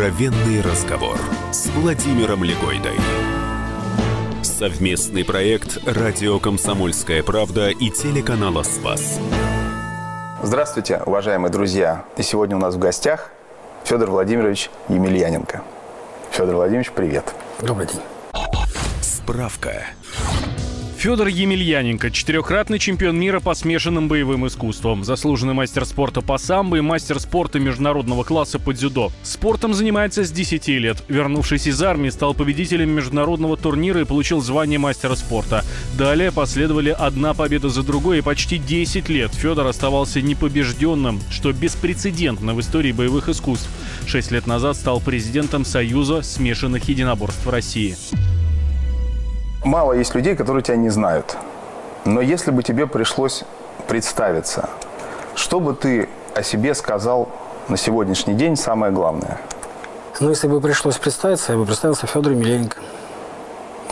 Откровенный разговор с Владимиром Легойдой. Совместный проект «Радио Комсомольская правда» и телеканала «Спас». Здравствуйте, уважаемые друзья. И сегодня у нас в гостях Федор Владимирович Емельяненко. Федор Владимирович, привет. Добрый день. Справка. Федор Емельяненко – четырехкратный чемпион мира по смешанным боевым искусствам, заслуженный мастер спорта по самбо и мастер спорта международного класса по дзюдо. Спортом занимается с 10 лет. Вернувшись из армии, стал победителем международного турнира и получил звание мастера спорта. Далее последовали одна победа за другой, и почти 10 лет Федор оставался непобежденным, что беспрецедентно в истории боевых искусств. Шесть лет назад стал президентом Союза смешанных единоборств России. Мало есть людей, которые тебя не знают. Но если бы тебе пришлось представиться, что бы ты о себе сказал на сегодняшний день самое главное? Ну, если бы пришлось представиться, я бы представился Федор Емельяненко.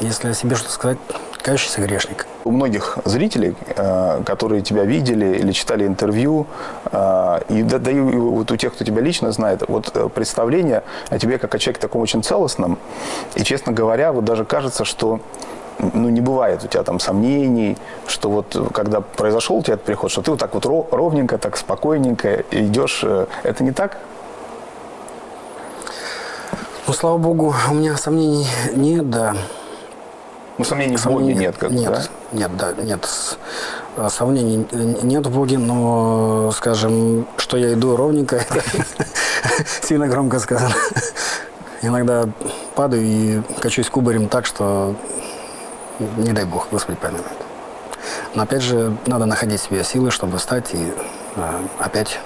Если о себе что сказать, кающийся грешник. У многих зрителей, э, которые тебя видели или читали интервью, э, и да, да и вот у тех, кто тебя лично знает, вот э, представление о тебе как о человеке таком очень целостном. И, честно говоря, вот даже кажется, что ну, не бывает у тебя там сомнений, что вот когда произошел у тебя этот переход, что ты вот так вот ровненько, так спокойненько идешь. Это не так? Ну, слава богу, у меня сомнений нет, да. Ну, сомнений в Боге нет, как нет, да? Нет, да, нет. Сомнений нет в Боге, но, скажем, что я иду ровненько, это сильно громко сказано. Иногда падаю и качусь кубарем так, что не дай бог, Господи помилует. Но опять же, надо находить себе силы, чтобы встать и э, опять,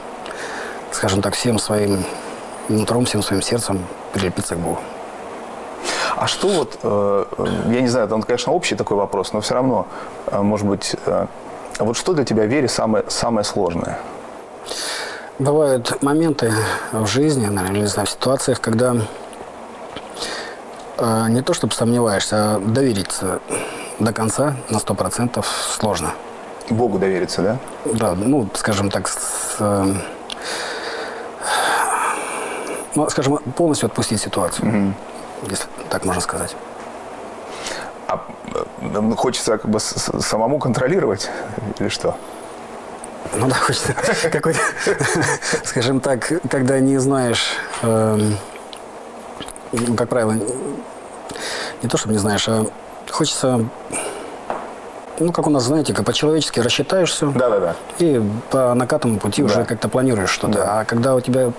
скажем так, всем своим нутром, всем своим сердцем прилепиться к Богу. А что вот, э, я не знаю, это, конечно, общий такой вопрос, но все равно, э, может быть, э, вот что для тебя в вере самое, самое сложное? Бывают моменты в жизни, наверное, не знаю, в ситуациях, когда э, не то чтобы сомневаешься, а довериться до конца на сто процентов сложно. Богу довериться, да? Да, ну, скажем так, с, э, ну, скажем, полностью отпустить ситуацию, угу. если так можно сказать. А э, хочется как бы самому контролировать или что? Ну да, хочется какой-то, скажем так, когда не знаешь, э, как правило, не то, чтобы не знаешь, а хочется ну, как у нас, знаете, как по-человечески рассчитаешь все. Да, да, да. И по накатанному пути да. уже как-то планируешь что-то. Да. А когда у тебя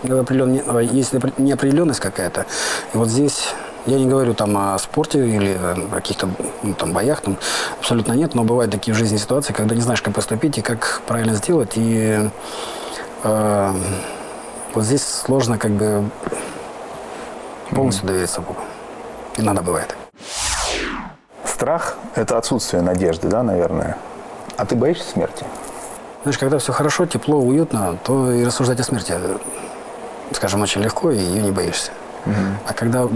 есть неопределенность какая-то, и вот здесь я не говорю там о спорте или о каких-то ну, там боях, там абсолютно нет, но бывают такие в жизни ситуации, когда не знаешь, как поступить и как правильно сделать. И э, вот здесь сложно как бы полностью довериться Богу. Иногда бывает. Страх – это отсутствие надежды, да, наверное? А ты боишься смерти? Знаешь, когда все хорошо, тепло, уютно, то и рассуждать о смерти, скажем, очень легко, и ее не боишься. Угу. А когда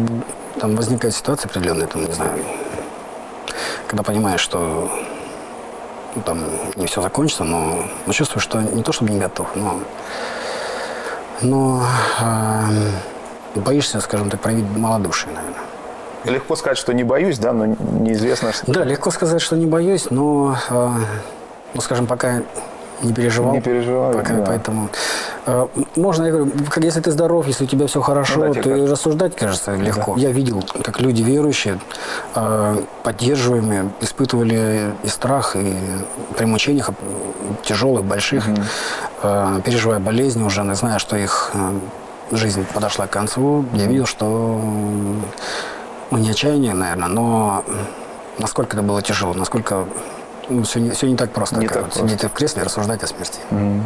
там возникает ситуация определенная, там, не знаю, когда понимаешь, что ну, там не все закончится, но, но чувствую, что не то, чтобы не готов, но, но э, боишься, скажем так, проявить малодушие, наверное. Легко сказать, что не боюсь, да, но неизвестно, что... Да, легко сказать, что не боюсь, но, э, ну, скажем, пока не переживал. Не переживал, пока, да. Поэтому э, можно, я говорю, как если ты здоров, если у тебя все хорошо, ну, да, то и рассуждать, кажется, легко. Да. Я видел, как люди верующие, э, поддерживаемые, испытывали и страх, и при мучениях тяжелых, больших, угу. э, переживая болезни уже, зная, что их жизнь подошла к концу, я видел, что ну, не отчаяние, наверное, но насколько это было тяжело, насколько ну, все, не, все не так просто. Не так вот, просто. Сидеть в кресле и рассуждать о смерти. Mm.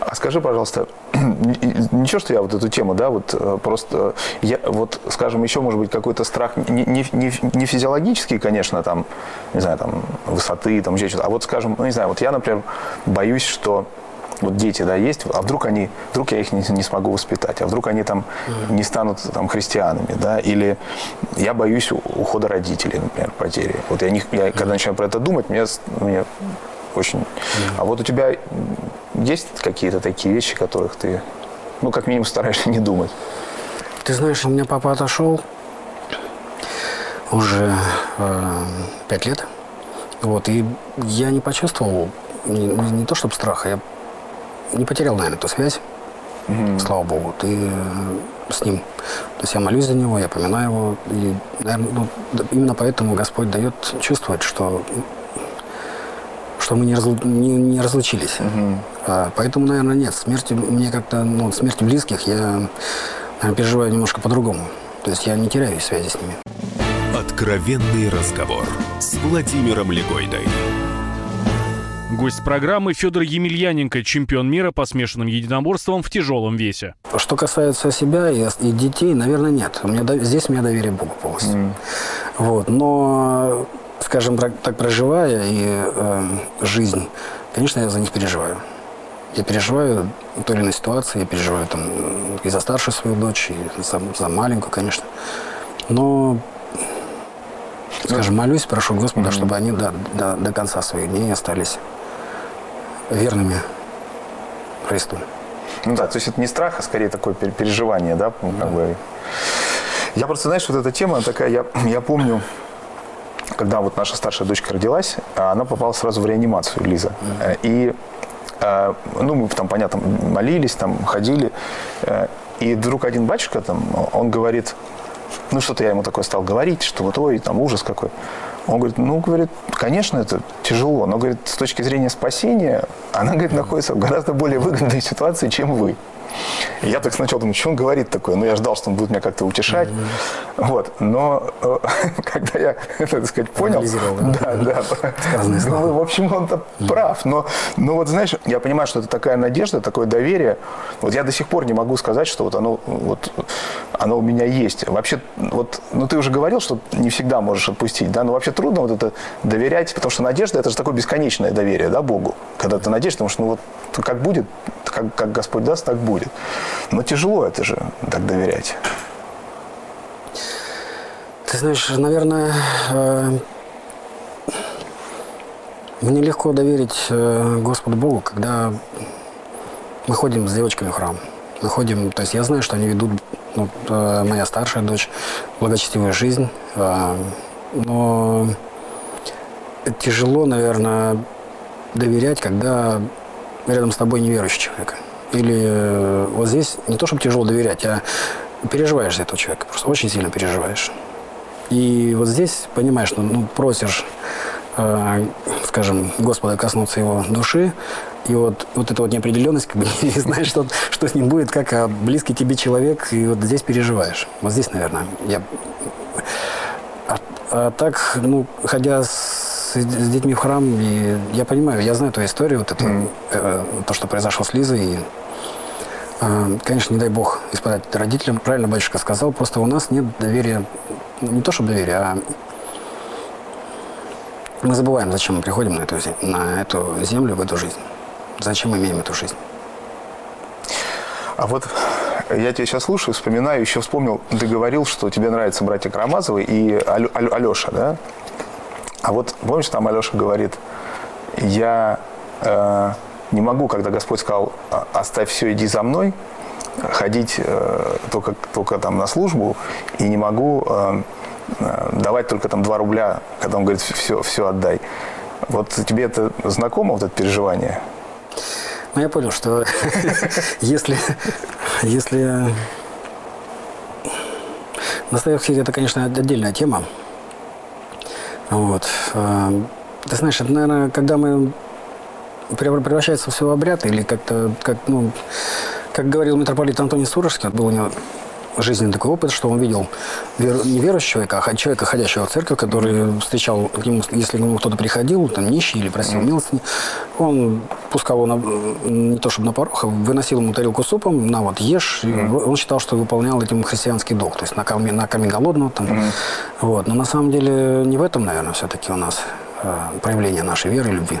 А скажи, пожалуйста, ничего, что я вот эту тему, да, вот э, просто, я, вот, скажем, еще, может быть, какой-то страх, не, не, не физиологический, конечно, там, не знаю, там, высоты, там, еще что-то, а вот, скажем, ну, не знаю, вот я, например, боюсь, что вот дети, да, есть, а вдруг они, вдруг я их не, не смогу воспитать, а вдруг они там не станут там христианами, да, или я боюсь ухода родителей, например, потери. Вот я, не, я когда начинаю про это думать, мне, мне очень... А вот у тебя есть какие-то такие вещи, которых ты, ну, как минимум, стараешься не думать? Ты знаешь, у меня папа отошел уже э, пять лет. Вот, и я не почувствовал не, не то чтобы страха, я не потерял, наверное, эту связь. Mm-hmm. Слава Богу. Ты э, с ним. То есть я молюсь за него, я поминаю его. И, наверное, ну, именно поэтому Господь дает чувствовать, что что мы не, разлу... не, не разлучились. Угу. А, поэтому, наверное, нет. Смерти мне как-то, ну, смерти близких я наверное, переживаю немножко по-другому. То есть я не теряю связи с ними. Откровенный разговор с Владимиром Легойдой. Гость программы Федор Емельяненко, чемпион мира по смешанным единоборствам в тяжелом весе. Что касается себя и, и детей, наверное, нет. У меня, здесь у меня доверие Богу полностью. Mm. Вот. Но, скажем так, проживая и э, жизнь, конечно, я за них переживаю. Я переживаю в той или иной ситуации, я переживаю там и за старшую свою дочь, и за, за маленькую, конечно. Но скажем, молюсь, прошу Господа, mm-hmm. чтобы они до, до, до конца своих дней остались верными Христу. Ну да, то есть это не страх, а скорее такое переживание, да, ну, как бы. Я просто, знаешь, вот эта тема такая, я, я помню, когда вот наша старшая дочка родилась, она попала сразу в реанимацию, Лиза. Mm-hmm. И, э, ну, мы там, понятно, молились, там, ходили, э, и вдруг один батюшка там, он говорит, ну, что-то я ему такое стал говорить, что вот, ой, там ужас какой. Он говорит, ну, говорит, конечно, это тяжело, но, говорит, с точки зрения спасения, она, говорит, находится в гораздо более выгодной ситуации, чем вы. И я так сначала думаю, что он говорит такое? Ну, я ждал, что он будет меня как-то утешать. Mm-hmm. Вот. Но э, когда я, так сказать, понял... Да, да. да. Ну, в общем, он-то mm-hmm. прав. Но, но вот, знаешь, я понимаю, что это такая надежда, такое доверие. Вот я до сих пор не могу сказать, что вот оно, вот, оно у меня есть. Вообще, вот, ну, ты уже говорил, что не всегда можешь отпустить, да? Но вообще трудно вот это доверять, потому что надежда – это же такое бесконечное доверие, да, Богу. Когда ты надеешься, потому что, ну, вот, как будет, как, как Господь даст, так будет. Но тяжело это же так доверять. Ты знаешь, наверное, э, мне легко доверить э, Господу Богу, когда мы ходим с девочками в храм. Мы ходим, то есть я знаю, что они ведут, ну, э, моя старшая дочь, благочестивую жизнь. Но тяжело, наверное, доверять, когда рядом с тобой неверующий человек. Или э, вот здесь не то, чтобы тяжело доверять, а переживаешь за этого человека, просто очень сильно переживаешь. И вот здесь понимаешь, ну, ну просишь, э, скажем, Господа коснуться его души, и вот, вот эта вот неопределенность, как бы не знаешь, что, что с ним будет, как а близкий тебе человек, и вот здесь переживаешь. Вот здесь, наверное, я... А, а так, ну, ходя с с, с детьми в храм, и я понимаю, я знаю эту историю, вот это, mm. э, то, что произошло с Лизой, и, э, конечно, не дай бог испытать родителям. Правильно батюшка сказал, просто у нас нет доверия, не то, чтобы доверия, а мы забываем, зачем мы приходим на эту, на эту землю, в эту жизнь. Зачем мы имеем эту жизнь. А вот я тебя сейчас слушаю, вспоминаю, еще вспомнил, ты говорил, что тебе нравятся братья Карамазовы и Алеша, да? А вот помнишь, там Алеша говорит, я э, не могу, когда Господь сказал, «А, оставь все, иди за мной, ходить э, только, только там на службу, и не могу э, э давать только там 2 рубля, когда он говорит, все, все отдай. Вот тебе это знакомо, вот это переживание? Ну, я понял, что если, если Достоевский это, конечно, отдельная тема. Вот. Э, ты знаешь, это, наверное, когда мы превращается все в обряд или как-то, как, ну, как говорил митрополит Антоний Сурожский, был у него жизненный такой опыт, что он видел вер, не верующего человека, а человека, ходящего в церковь, который встречал, к нему, если к нему кто-то приходил, там, нищий или просил милостыни, он пускал его на, не то чтобы на порог, а выносил ему тарелку супом, на вот, ешь. Mm-hmm. Он считал, что выполнял этим христианский долг, то есть на камень, на камень голодного. Там, mm-hmm. вот. Но на самом деле не в этом, наверное, все-таки у нас э, проявление нашей веры и любви.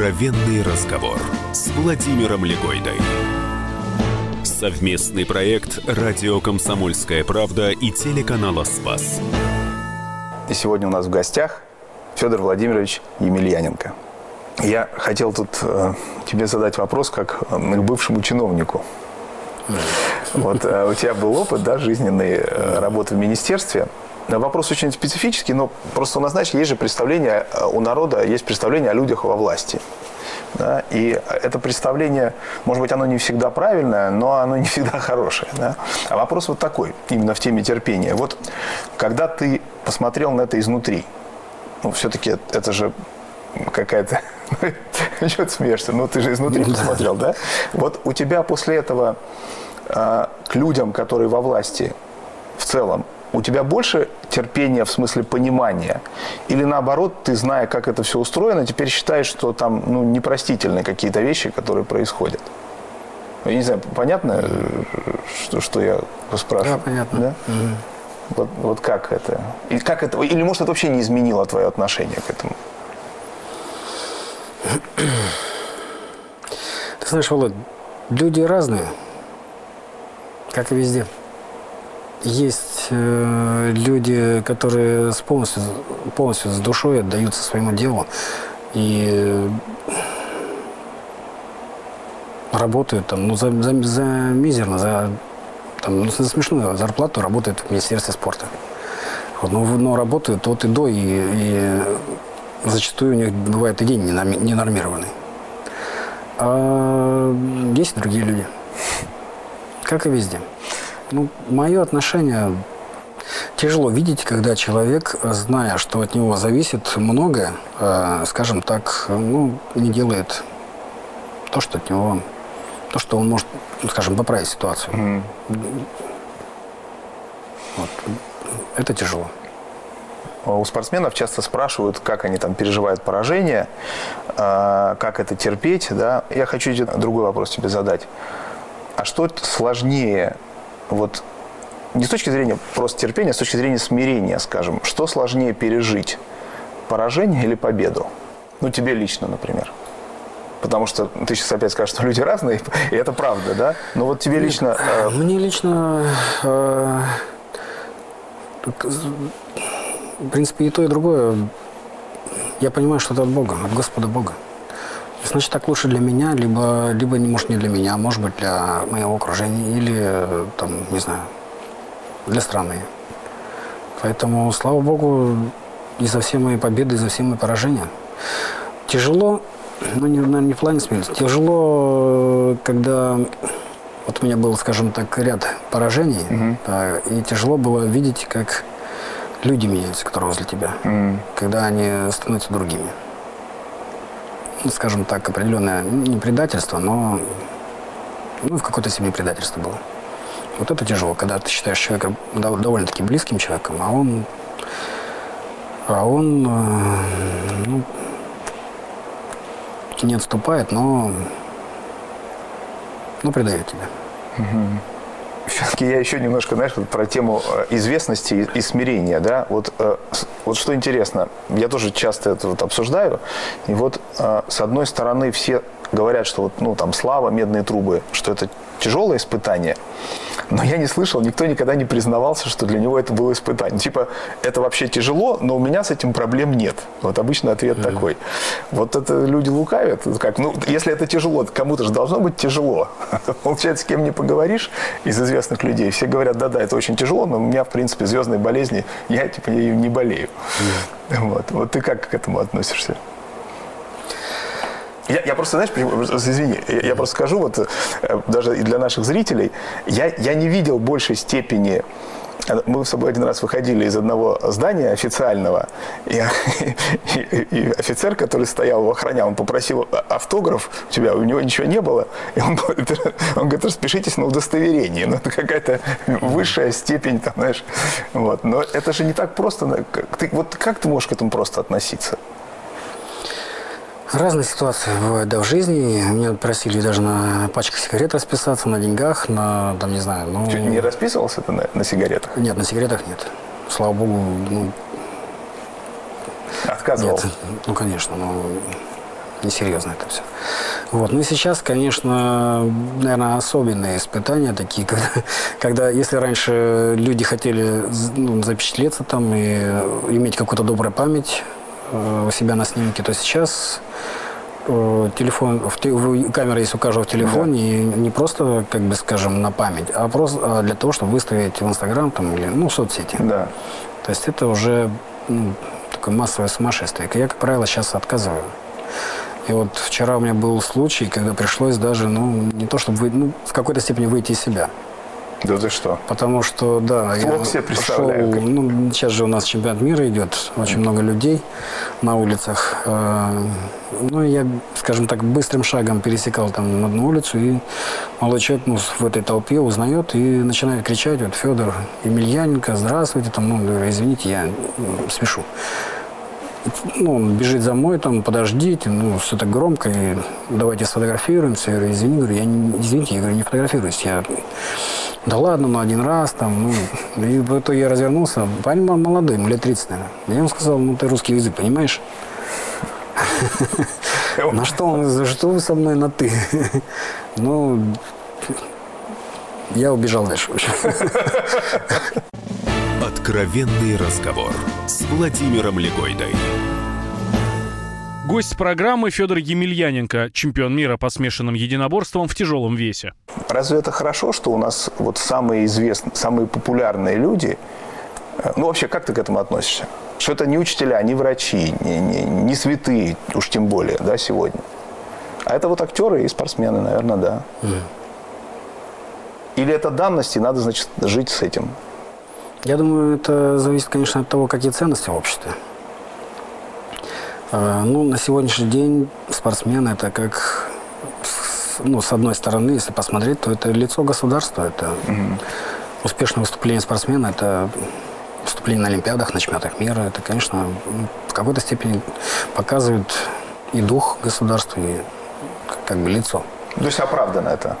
Откровенный разговор с Владимиром Легойдой. Совместный проект «Радио Комсомольская правда» и телеканала «Спас». И сегодня у нас в гостях Федор Владимирович Емельяненко. Я хотел тут э, тебе задать вопрос как э, бывшему чиновнику. Вот э, у тебя был опыт, да, жизненной э, работы в министерстве. Вопрос очень специфический, но просто у нас, знаешь, есть же представление э, у народа, есть представление о людях во власти. Да? И это представление, может быть, оно не всегда правильное, но оно не всегда хорошее. Да? А вопрос вот такой, именно в теме терпения. Вот когда ты посмотрел на это изнутри, ну, все-таки это же какая-то... Чего ты смеешься? Ну, ты же изнутри посмотрел, да? Вот у тебя после этого э, к людям, которые во власти в целом, у тебя больше терпения в смысле понимания? Или наоборот, ты, зная, как это все устроено, теперь считаешь, что там ну, непростительные какие-то вещи, которые происходят? Я не знаю, понятно, что, что я спрашиваю? Да, понятно. Да? Угу. Вот, вот как это? Или, как это? Или, может, это вообще не изменило твое отношение к этому? Ты знаешь, Володь, люди разные, как и везде. Есть э, люди, которые с полностью, полностью с душой отдаются своему делу и работают там, ну, за, за, за мизерно, за, там, ну, за смешную зарплату работают в Министерстве спорта. Вот, но, но работают от и до, и, и зачастую у них бывает и день ненормированный. А есть другие люди, как и везде. Ну, мое отношение тяжело видеть, когда человек, зная, что от него зависит многое, э, скажем так, ну, не делает то, что от него, то, что он может, ну, скажем, поправить ситуацию. Mm. Вот. Это тяжело. У спортсменов часто спрашивают, как они там переживают поражение, э, как это терпеть. Да? Я хочу другой вопрос тебе задать. А что сложнее вот не с точки зрения просто терпения, а с точки зрения смирения, скажем, что сложнее пережить, поражение или победу? Ну, тебе лично, например. Потому что ты сейчас опять скажешь, что люди разные, и это правда, да? Но вот тебе лично... Э... Мне лично... Э... В принципе, и то, и другое. Я понимаю, что это от Бога, от Господа Бога. Значит, так лучше для меня, либо, либо может, не для меня, может быть, для моего окружения, или, там, не знаю, для страны. Поэтому, слава Богу, и за все мои победы, и за все мои поражения. Тяжело, ну, не, наверное, не в плане смерти, тяжело, когда вот у меня был, скажем так, ряд поражений, угу. да, и тяжело было видеть, как люди меняются, которые возле тебя, угу. когда они становятся другими скажем так, определенное не предательство, но ну, в какой-то степени предательство было. Вот это тяжело, когда ты считаешь человека довольно-таки близким человеком, а он, а он э, ну, не отступает, но, но предает тебя. Угу все-таки я еще немножко, знаешь, вот про тему э, известности и, смирения, да, вот, э, вот что интересно, я тоже часто это вот обсуждаю, и вот э, с одной стороны все говорят, что вот, ну, там, слава, медные трубы, что это тяжелое испытание, но я не слышал, никто никогда не признавался, что для него это было испытание. Типа, это вообще тяжело, но у меня с этим проблем нет. Вот обычно ответ mm-hmm. такой. Вот это люди лукавят. Как, ну, если это тяжело, кому-то же должно быть тяжело. Получается, с кем не поговоришь из известных людей, все говорят, да-да, это очень тяжело, но у меня, в принципе, звездные болезни, я, типа, не болею. Mm-hmm. Вот. вот ты как к этому относишься? Я, я просто, знаешь, извини, я, я просто скажу, вот э, даже и для наших зрителей, я, я не видел большей степени э, мы с собой один раз выходили из одного здания официального, и, и, и офицер, который стоял, его охранял, он попросил автограф у тебя, у него ничего не было, и он, он говорит, распишитесь на удостоверении, ну это какая-то высшая степень, там, знаешь, вот, но это же не так просто, ты, вот как ты можешь к этому просто относиться? Разные ситуации бывают, да, в жизни. Меня просили даже на пачках сигарет расписаться, на деньгах, на, там, не знаю, ну... Чуть не расписывался ты на, на сигаретах? Нет, на сигаретах нет. Слава богу, ну... Отказывал? Нет, ну, конечно, ну, несерьезно это все. Вот. Ну и сейчас, конечно, наверное, особенные испытания такие, когда, когда если раньше люди хотели ну, запечатлеться там и иметь какую-то добрую память у себя на снимке, то сейчас э, телефон, в, камера есть у каждого в телефоне, да. и не просто, как бы скажем, на память, а просто а для того, чтобы выставить в Инстаграм там или ну, в соцсети. Да. То есть это уже ну, такое массовое сумасшествие. Я, как правило, сейчас отказываю. И вот вчера у меня был случай, когда пришлось даже, ну, не то чтобы, вы, ну, в какой-то степени выйти из себя. Да ты что? Потому что, да, Плохо я себе представляю. Шел, ну, сейчас же у нас чемпионат мира идет, очень много людей на улицах. Э, ну, я, скажем так, быстрым шагом пересекал там одну улицу, и молодой человек ну, в этой толпе узнает и начинает кричать, вот, Федор Емельяненко, здравствуйте, там, ну, извините, я смешу ну, он бежит за мной, там, подождите, ну, все так громко, и давайте сфотографируемся. Я говорю, извини, говорю, я не, извините, я говорю, не фотографируюсь, я, да ладно, ну, один раз, там, ну, и в итоге я развернулся, парень молодой, ему лет 30, наверное. Я ему сказал, ну, ты русский язык понимаешь? На что он, за что вы со мной на «ты»? Ну, я убежал дальше. Откровенный разговор с Владимиром Легойдой. Гость программы Федор Емельяненко, чемпион мира по смешанным единоборствам в тяжелом весе. Разве это хорошо, что у нас вот самые известные, самые популярные люди, э, ну вообще, как ты к этому относишься? Что это не учителя, не врачи, не, не, не святые, уж тем более, да, сегодня. А это вот актеры и спортсмены, наверное, да. Mm. Или это данности, надо, значит, жить с этим. Я думаю, это зависит, конечно, от того, какие ценности в обществе. А, ну, на сегодняшний день спортсмен – это как, ну, с одной стороны, если посмотреть, то это лицо государства, это угу. успешное выступление спортсмена, это выступление на Олимпиадах, на чемпионатах мира. Это, конечно, в какой-то степени показывает и дух государства, и как бы лицо. То есть оправдано это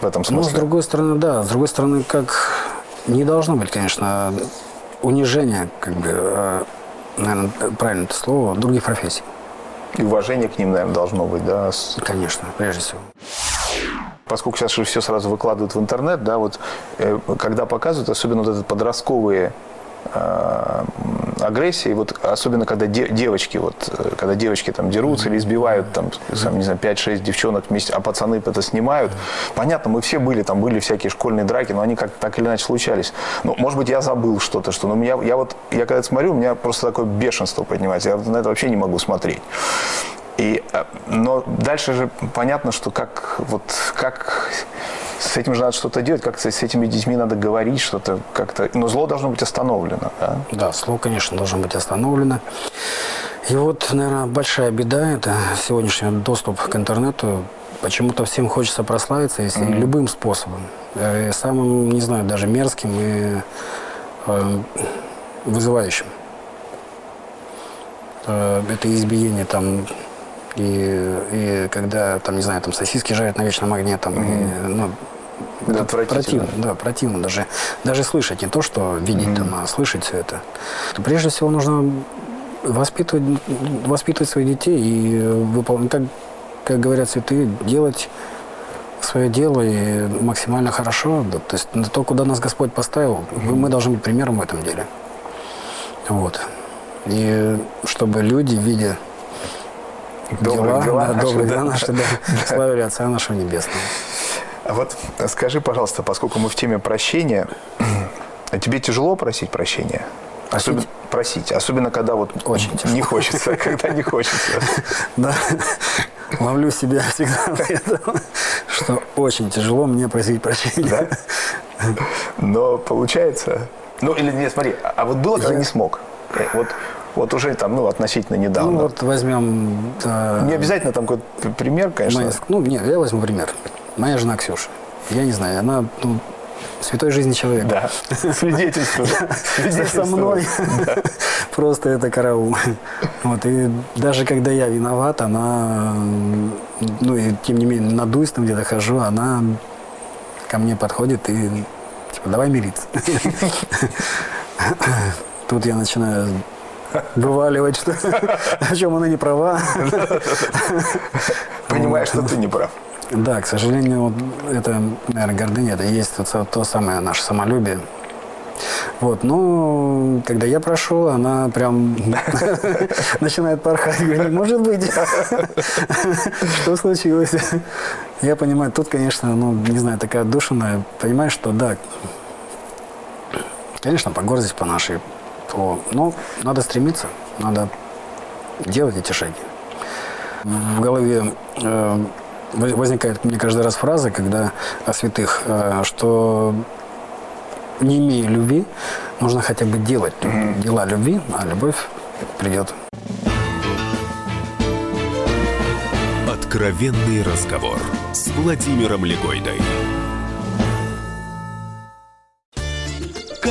в этом смысле? Ну, с другой стороны, да. С другой стороны, как не должно быть, конечно, унижения, как бы, э, наверное, правильно это слово, других профессий. И уважение к ним, наверное, должно быть, да? Конечно, прежде всего. Поскольку сейчас же все сразу выкладывают в интернет, да, вот э, когда показывают, особенно вот этот подростковые агрессии, вот особенно когда де, девочки, вот, э, когда девочки там дерутся или избивают там, сам, не знаю, 5-6 девчонок вместе, а пацаны это снимают. Понятно, мы все были, там были всякие школьные драки, но они как так или иначе случались. Ну, может быть, я забыл что-то, что, но меня, я вот, я когда смотрю, у меня просто такое бешенство поднимается, я на это вообще не могу смотреть. И, э, но дальше же понятно, что как, вот, как с этим же надо что-то делать, как-то с этими детьми надо говорить, что-то как-то. Но зло должно быть остановлено. Да? да, зло, конечно, должно быть остановлено. И вот, наверное, большая беда – это сегодняшний доступ к интернету. Почему-то всем хочется прославиться, если mm-hmm. любым способом. И самым, не знаю, даже мерзким и э, вызывающим. Э, это избиение там и, и когда, там, не знаю, там сосиски жарят на вечном огне, там, mm-hmm. и, ну, да, противно, да, противно даже, даже слышать, не то, что видеть, mm-hmm. там, а слышать все это. Прежде всего нужно воспитывать, воспитывать своих детей и выполнять, как, как говорят святые, делать свое дело и максимально хорошо. Да, то есть то, куда нас Господь поставил, mm-hmm. мы должны быть примером в этом деле. Вот. И чтобы люди, видя Добрые дела, дела, да, наши, добрые дела наши, да, славили Отца нашего Небесного. А вот скажи, пожалуйста, поскольку мы в теме прощения, тебе тяжело просить прощения? Просить? Особенно, просить. Особенно, когда вот Очень не хочется, когда не хочется. Да. Ловлю себя всегда на этом, что очень тяжело мне просить прощения. Да? Но получается... Ну, или нет, смотри, а вот было, когда не смог? Вот вот уже там, ну, относительно недавно. Ну, вот возьмем... Э, не обязательно там какой-то пример, конечно. Моя, ну, нет, я возьму пример. Моя жена Ксюша. Я не знаю, она ну, святой жизни человек. Да, свидетельствует. Со мной. просто это караул. Вот, и даже когда я виноват, она, ну и тем не менее, на дуйством где-то хожу, она ко мне подходит и типа, давай мириться. Тут я начинаю вываливать, что, о чем она не права. Понимаешь, что ты не прав. Да, к сожалению, вот это, наверное, гордыня, это есть то, то самое наше самолюбие. Вот, но когда я прошел, она прям начинает порхать. Говорю, не может быть. Что случилось? Я понимаю, тут, конечно, ну, не знаю, такая отдушина. Понимаешь, что да, конечно, по гордости, по нашей, по... но надо стремиться, надо делать эти шаги. В голове э, возникает мне каждый раз фраза, когда о святых, э, что не имея любви, нужно хотя бы делать mm-hmm. дела любви, а любовь придет. Откровенный разговор с Владимиром Легойдой.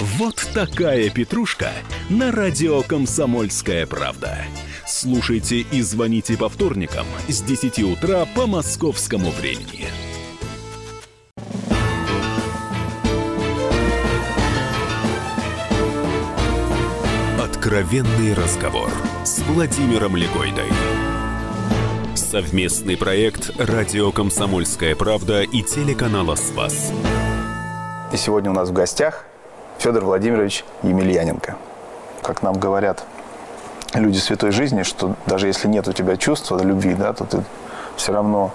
Вот такая петрушка на радио «Комсомольская правда». Слушайте и звоните по вторникам с 10 утра по московскому времени. Откровенный разговор с Владимиром Легойдой. Совместный проект «Радио Комсомольская правда» и телеканала «Спас». И сегодня у нас в гостях Федор Владимирович Емельяненко. Как нам говорят люди святой жизни, что даже если нет у тебя чувства любви, да, то ты все равно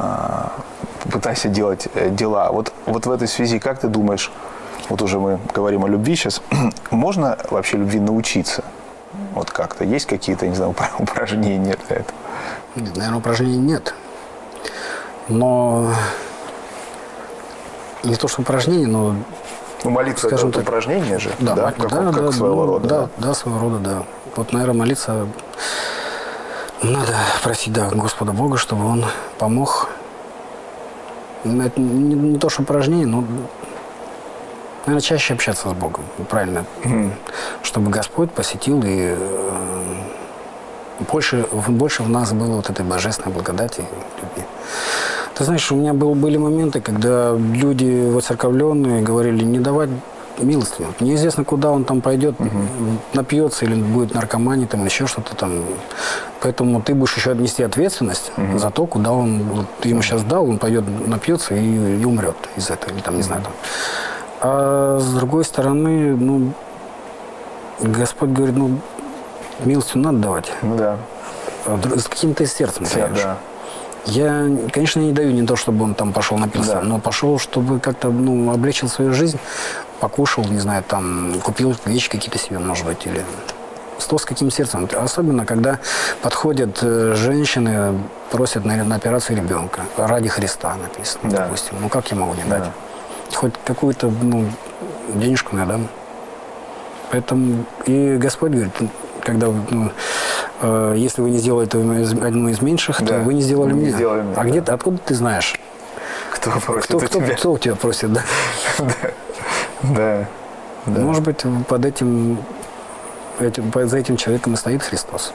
а, пытайся делать э, дела. Вот, вот в этой связи, как ты думаешь, вот уже мы говорим о любви сейчас, можно вообще любви научиться? Вот как-то есть какие-то, не знаю, упражнения для этого? Нет, наверное, упражнений нет. Но не то, что упражнения, но... Ну, молиться скажем это так, упражнение же, да? да? Как, да, как да, своего ну, рода. Да, да, да, своего рода, да. Вот, наверное, молиться надо просить, да, Господа Бога, чтобы Он помог. Это не, не то, что упражнение, но наверное, чаще общаться с Богом, правильно, mm. чтобы Господь посетил и э, больше, больше в нас было вот этой божественной благодати и любви. Ты знаешь, у меня был, были моменты, когда люди воцерковленные говорили, не давать милостыню. Неизвестно, куда он там пойдет, угу. напьется или будет наркоманить, там, еще что-то там. Поэтому ты будешь еще нести ответственность угу. за то, куда он, вот, ты ему сейчас дал, он пойдет, напьется и, и умрет из этого, или там, не знаю, там. А с другой стороны, ну, Господь говорит, ну, милостью надо давать. Ну да. А с каким-то сердцем да, да. Я, конечно, не даю не то, чтобы он там пошел напился, да. но пошел, чтобы как-то ну, облегчил свою жизнь, покушал, не знаю, там, купил вещи какие-то себе, может быть, или что с каким сердцем. Особенно, когда подходят э, женщины, просят на, на операцию ребенка. Ради Христа написано, да. допустим. Ну, как я могу не дать? Да хоть какую-то ну, денежку надо. Поэтому и Господь говорит, когда ну, э, если вы не сделали одну из меньших, да. то вы не сделали не меня. Сделали меня а да. где откуда ты знаешь? Кто просит кто, кто, тебя? кто у тебя просит, да. да. Может быть, под этим, этим, за этим человеком и стоит Христос.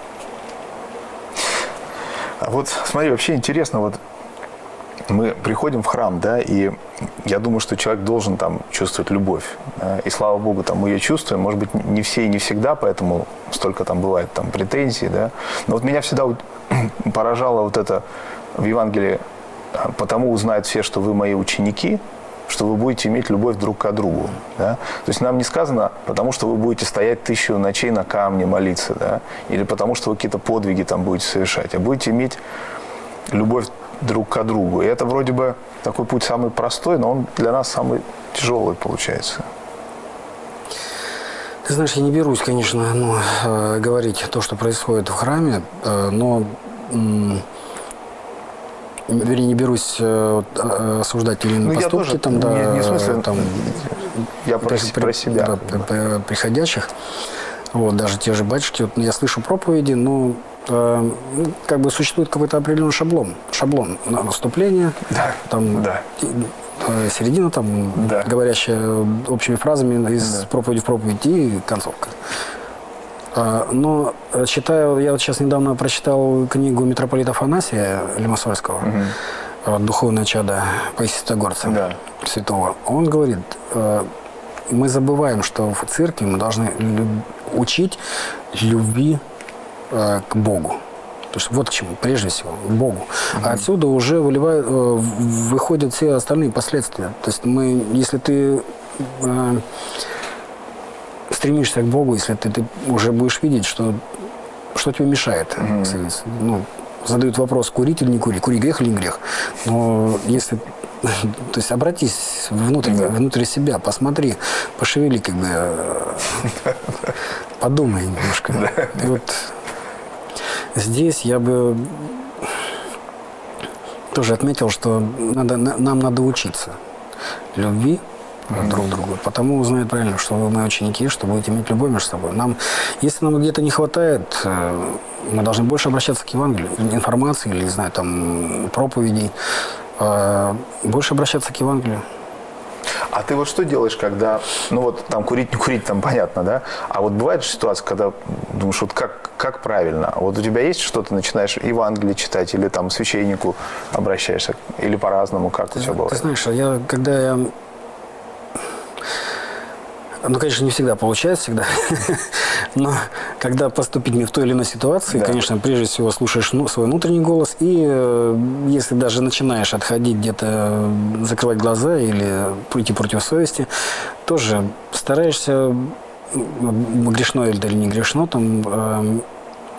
А вот смотри, вообще интересно, вот мы приходим в храм, да, и я думаю, что человек должен там чувствовать любовь. И слава Богу, там мы ее чувствуем. Может быть, не все и не всегда, поэтому столько там бывает там претензий, да. Но вот меня всегда поражало вот это в Евангелии «А, «Потому узнают все, что вы мои ученики, что вы будете иметь любовь друг к другу. Да? То есть нам не сказано, потому что вы будете стоять тысячу ночей на камне молиться, да? или потому что вы какие-то подвиги там будете совершать, а будете иметь любовь друг к другу. И это вроде бы такой путь самый простой, но он для нас самый тяжелый получается. Ты знаешь, я не берусь, конечно, ну, э, говорить то, что происходит в храме, э, но вернее, не берусь э, э, осуждать или ну, поступки тоже, там, да, не, не в смысле, там, я про, при, про себя. Да, приходящих. Вот, даже те же батюшки, вот я слышу проповеди, но э, ну, как бы существует какой-то определенный шаблон. Шаблон на наступление, да, там, да. Э, середина, там, да. говорящая общими фразами из да. проповеди в проповедь и концовка. А, но э, читаю, я вот сейчас недавно прочитал книгу митрополита Афанасия Лимосольского угу. «Духовное чадо Паисистогорца да. святого». Он говорит, мы забываем, что в церкви мы должны учить любви э, к Богу. То есть вот к чему, прежде всего, к Богу. Mm-hmm. А отсюда уже выливают, э, выходят все остальные последствия. То есть мы, если ты э, стремишься к Богу, если ты, ты уже будешь видеть, что, что тебе мешает. Mm-hmm. Ну, задают вопрос, курить или не курить, кури грех или не грех. Но если то есть обратись внутрь, да. внутрь себя, посмотри, пошевели, как бы, э, подумай немножко. Да. И вот здесь я бы тоже отметил, что надо, нам надо учиться любви друг другу. Потому узнают правильно, что вы мои ученики, что будете иметь любовь между собой. Нам, если нам где-то не хватает, э, мы должны больше обращаться к Евангелию, информации или, не знаю, там, проповедей, а, больше обращаться к Евангелию. А ты вот что делаешь, когда, ну вот там курить, не курить, там понятно, да? А вот бывает же ситуация, когда думаешь, вот как, как правильно? Вот у тебя есть что-то, начинаешь Евангелие читать или там священнику обращаешься, или по-разному, как у тебя бывает? Ты знаешь, я, когда я ну, конечно, не всегда получается, всегда. Но когда поступить не в той или иной ситуации, да. конечно, прежде всего слушаешь ну, свой внутренний голос. И э, если даже начинаешь отходить где-то, закрывать глаза или идти против совести, тоже стараешься, грешно или не грешно, там, э,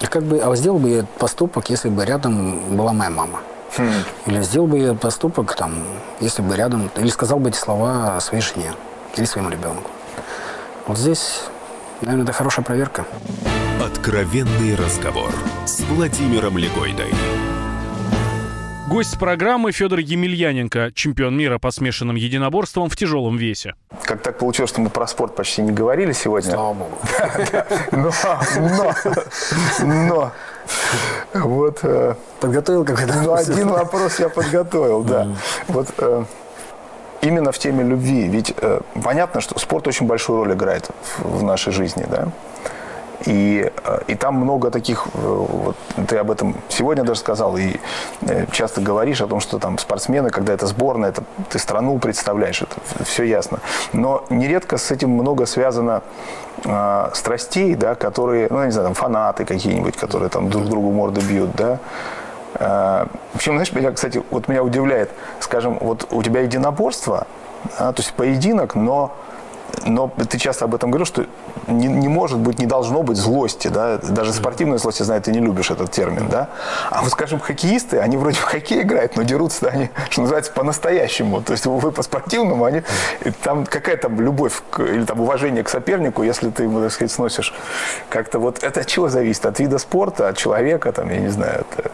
как бы, а сделал бы я этот поступок, если бы рядом была моя мама. Хм. Или сделал бы я поступок, там, если бы рядом, или сказал бы эти слова своей жене или своему ребенку. Вот здесь, наверное, это хорошая проверка. Откровенный разговор с Владимиром Легойдой. Гость программы Федор Емельяненко, чемпион мира по смешанным единоборствам в тяжелом весе. Как так получилось, что мы про спорт почти не говорили сегодня? Слава богу. Но, но, но, вот... Э, подготовил какой-то Ну, один вопрос я подготовил, да. Вот э, именно в теме любви. Ведь э, понятно, что спорт очень большую роль играет в, в нашей жизни, да. И, э, и там много таких, э, вот, ты об этом сегодня даже сказал, и э, часто говоришь о том, что там спортсмены, когда это сборная, это ты страну представляешь, это все ясно. Но нередко с этим много связано страстей, да, которые, ну, я не знаю, там фанаты какие-нибудь, которые там друг другу морды бьют, да, Причем, знаешь, меня, кстати, вот меня удивляет, скажем, вот у тебя единоборство, а, то есть поединок, но но ты часто об этом говорил, что не, не может быть, не должно быть злости, да, даже спортивной злости, знаю, ты не любишь этот термин, да, а вот, скажем, хоккеисты, они вроде в хоккей играют, но дерутся они, что называется, по-настоящему, то есть вы по-спортивному, они, там какая там любовь к, или там уважение к сопернику, если ты ему, так сказать, сносишь, как-то вот, это от чего зависит, от вида спорта, от человека, там, я не знаю, это...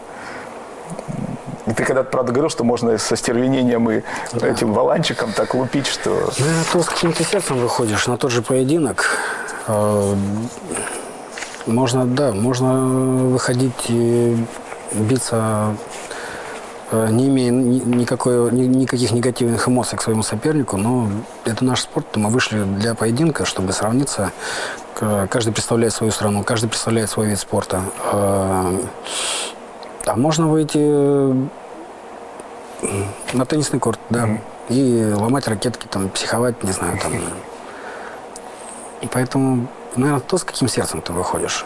ты когда-то, правда, говорил, что можно со стервенением и да. этим валанчиком так лупить, что... Ну, то с каким-то сердцем выходишь на тот же поединок. А, можно, да, можно выходить и биться, а, не имея никакой, никаких негативных эмоций к своему сопернику, но это наш спорт, мы вышли для поединка, чтобы сравниться. Каждый представляет свою страну, каждый представляет свой вид спорта. А, можно выйти на теннисный корт, да, mm-hmm. и ломать ракетки, там, психовать, не знаю, там. И поэтому, наверное, то, с каким сердцем ты выходишь.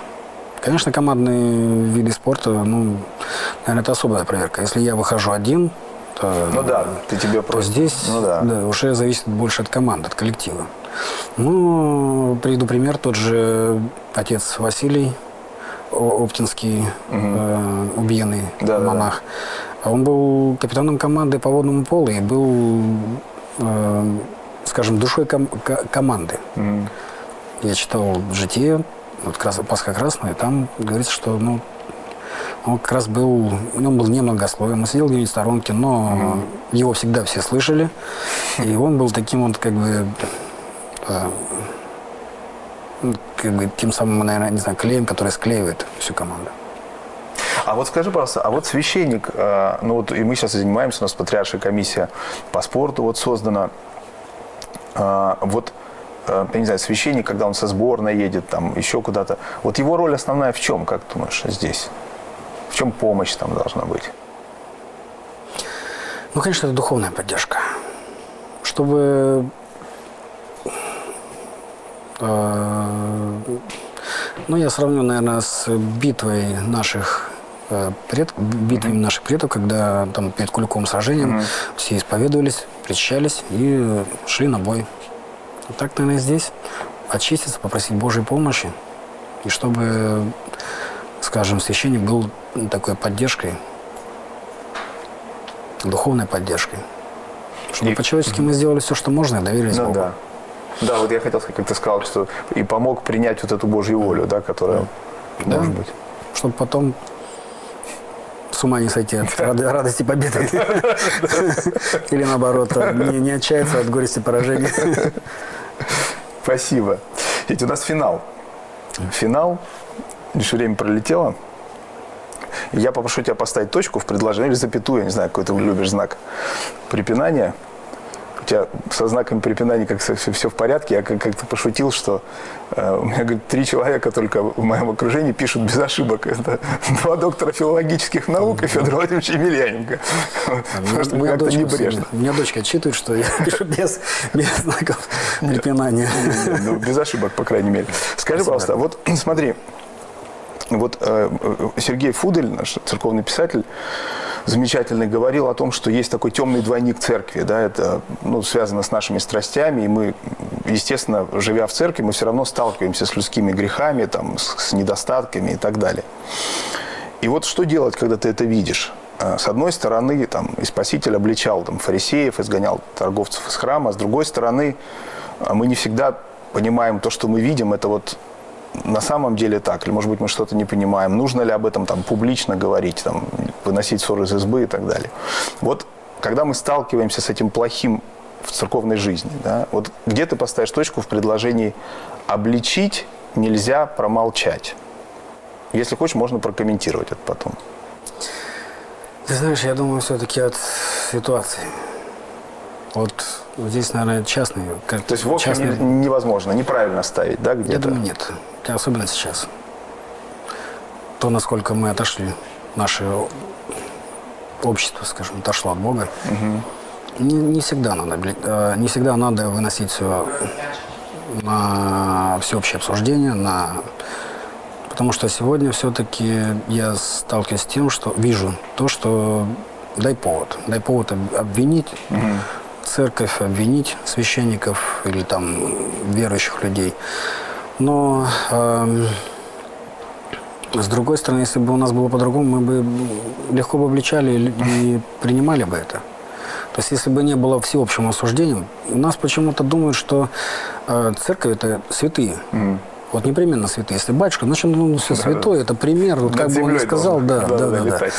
Конечно, командные виды спорта, ну, наверное, это особая проверка. Если я выхожу один, то, ну да, ты тебе просто... здесь ну, да. Да, уже зависит больше от команды, от коллектива. Ну, приведу пример, тот же отец Василий, Оптинский угу. э, убиенный да, монах. Да. Он был капитаном команды по водному полу и был, э, скажем, душой ком команды. Угу. я читал «Житие», вот Пасха Красная, там говорится, что ну, он как раз был, он был немногословен, он сидел где-нибудь в сторонке, но угу. его всегда все слышали, и он был таким вот как бы, э, как бы тем самым, наверное, не знаю, клеем, который склеивает всю команду. А вот скажи, пожалуйста, а вот священник, э, ну вот и мы сейчас занимаемся, у нас патриаршая комиссия по спорту вот создана, э, вот э, я не знаю, священник, когда он со сборной едет, там, еще куда-то. Вот его роль основная в чем, как ты думаешь, здесь? В чем помощь там должна быть? Ну, конечно, это духовная поддержка. Чтобы ну, я сравню, наверное, с битвой наших Э, пред, битвами mm-hmm. наших предков, когда там перед Куликовым сражением mm-hmm. все исповедовались, причащались и шли на бой. Вот так, наверное, здесь очиститься, попросить Божьей помощи, и чтобы, скажем, священник был такой поддержкой, духовной поддержкой. Чтобы и... по-человечески мы сделали все, что можно, и доверились ну, Богу. Да. Да, вот я хотел сказать, как ты сказал, что и помог принять вот эту Божью волю, да, которая да. может быть. Чтобы потом с ума не сойти от радости победы. Или наоборот, не отчаяться от горести поражения. Спасибо. Ведь у нас финал. Финал. Лишь время пролетело. Я попрошу тебя поставить точку в предложении или запятую, я не знаю, какой ты любишь знак препинания – тебя со знаками препинания как все, все в порядке. Я как-то пошутил, что э, у меня говорит, три человека только в моем окружении пишут без ошибок. Это два доктора филологических наук и Федор Владимирович Емельяненко. А Потому что мы как-то небрежно. У меня дочка отчитывает, что я пишу без, знаков препинания. Ну, без ошибок, по крайней мере. Скажи, пожалуйста, вот смотри, вот э, Сергей Фудель, наш церковный писатель, замечательный, говорил о том, что есть такой темный двойник церкви. Да, это ну, связано с нашими страстями, и мы, естественно, живя в церкви, мы все равно сталкиваемся с людскими грехами, там, с, с недостатками и так далее. И вот что делать, когда ты это видишь? А, с одной стороны, там, и Спаситель обличал там, фарисеев, изгонял торговцев из храма, с другой стороны, а, мы не всегда понимаем то, что мы видим, это вот на самом деле так, или, может быть, мы что-то не понимаем, нужно ли об этом там публично говорить, там, выносить ссоры из избы и так далее. Вот когда мы сталкиваемся с этим плохим в церковной жизни, да, вот где ты поставишь точку в предложении обличить нельзя промолчать? Если хочешь, можно прокомментировать это потом. Ты знаешь, я думаю, все-таки от ситуации. Вот здесь, наверное, частный. Как То есть в общем частный... невозможно, неправильно ставить, да, где-то? Я думаю, нет. Особенно сейчас. То, насколько мы отошли, наше общество, скажем, отошло от Бога, угу. не, не, всегда надо, э, не всегда надо выносить все на всеобщее обсуждение, на... потому что сегодня все-таки я сталкиваюсь с тем, что вижу то, что дай повод, дай повод обвинить, угу церковь, обвинить священников или там верующих людей. Но э, с другой стороны, если бы у нас было по-другому, мы бы легко бы обличали и принимали бы это. То есть, если бы не было всеобщим осуждением, у нас почему-то думают, что э, церковь это святые. Mm. Вот непременно святые. Если батюшка, значит, ну, все да, святой, да. это пример. Вот как бы он сказал, да, да, да. да, да. да.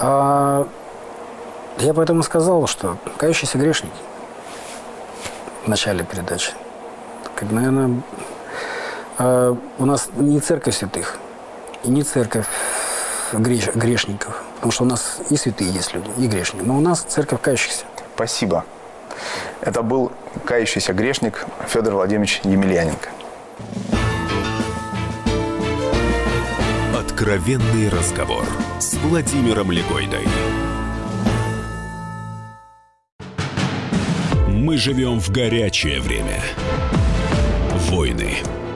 А, я поэтому сказал, что кающийся грешник в начале передачи. Как, наверное, э, у нас не церковь святых, и не церковь греш, грешников. Потому что у нас и святые есть люди, и грешники. Но у нас церковь кающихся. Спасибо. Это был кающийся грешник Федор Владимирович Емельяненко. Откровенный разговор с Владимиром Легойдой. Мы живем в горячее время. Войны,